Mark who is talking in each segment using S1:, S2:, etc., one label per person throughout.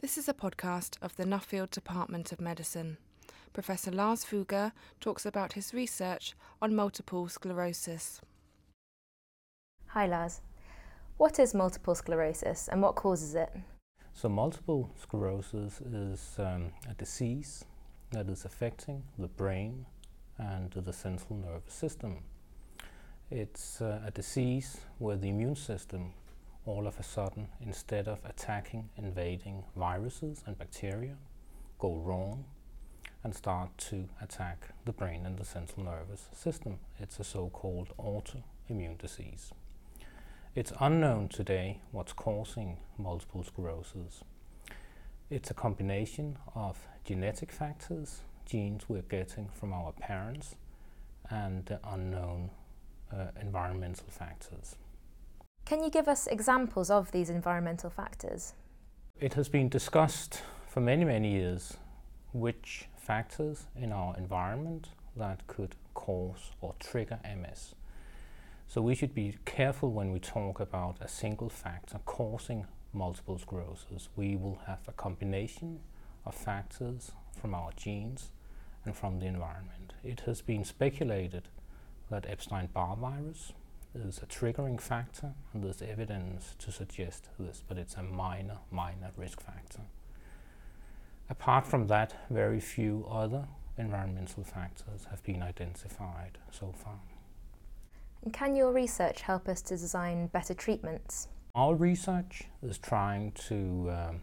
S1: This is a podcast of the Nuffield Department of Medicine. Professor Lars Fugger talks about his research on multiple sclerosis.
S2: Hi, Lars. What is multiple sclerosis and what causes it?
S3: So, multiple sclerosis is um, a disease that is affecting the brain and the central nervous system. It's uh, a disease where the immune system all of a sudden, instead of attacking invading viruses and bacteria, go wrong and start to attack the brain and the central nervous system. It's a so-called autoimmune disease. It's unknown today what's causing multiple sclerosis. It's a combination of genetic factors, genes we're getting from our parents, and unknown uh, environmental factors.
S2: Can you give us examples of these environmental factors?
S3: It has been discussed for many, many years which factors in our environment that could cause or trigger MS. So we should be careful when we talk about a single factor causing multiple sclerosis. We will have a combination of factors from our genes and from the environment. It has been speculated that Epstein-Barr virus is a triggering factor, and there's evidence to suggest this, but it's a minor, minor risk factor. Apart from that, very few other environmental factors have been identified so far.
S2: And can your research help us to design better treatments?
S3: Our research is trying to um,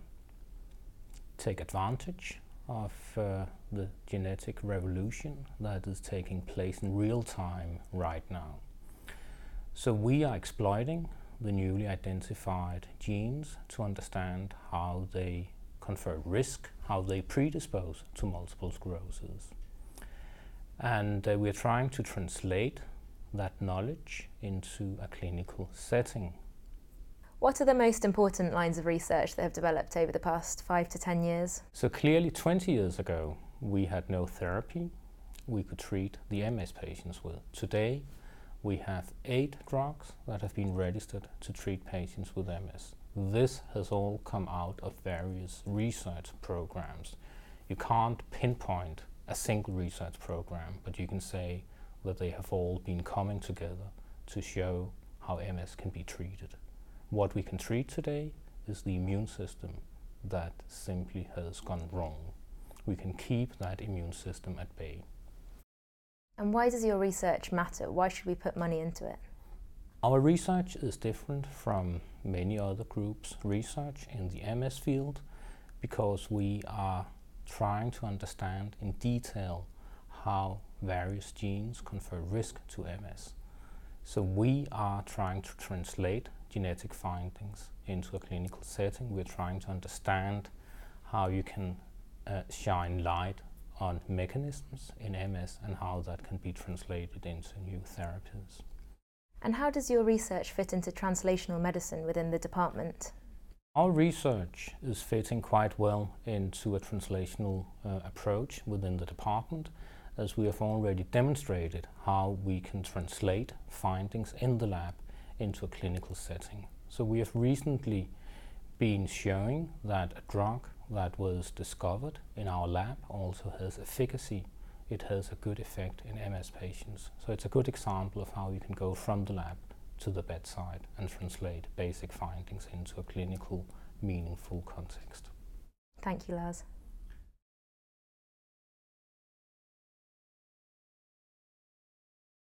S3: take advantage of uh, the genetic revolution that is taking place in real time right now. So we are exploiting the newly identified genes to understand how they confer risk, how they predispose to multiple sclerosis. And uh, we're trying to translate that knowledge into a clinical setting.
S2: What are the most important lines of research that have developed over the past five to 10 years?
S3: So clearly 20 years ago, we had no therapy we could treat the MS patients with. Today, we have eight drugs that have been registered to treat patients with MS. This has all come out of various research programs. You can't pinpoint a single research program, but you can say that they have all been coming together to show how MS can be treated. What we can treat today is the immune system that simply has gone wrong. We can keep that immune system at bay.
S2: And why does your research matter? Why should we put money into it?
S3: Our research is different from many other groups' research in the MS field because we are trying to understand in detail how various genes confer risk to MS. So we are trying to translate genetic findings into a clinical setting. We're trying to understand how you can uh, shine light on mechanisms in MS and how that can be translated into new therapies.
S2: And how does your research fit into translational medicine within the department?
S3: Our research is fitting quite well into a translational uh, approach within the department as we have already demonstrated how we can translate findings in the lab into a clinical setting. So we have recently been showing that a drug that was discovered in our lab also has efficacy. It has a good effect in MS patients. So it's a good example of how you can go from the lab to the bedside and translate basic findings into a clinical, meaningful context.
S2: Thank you, Lars.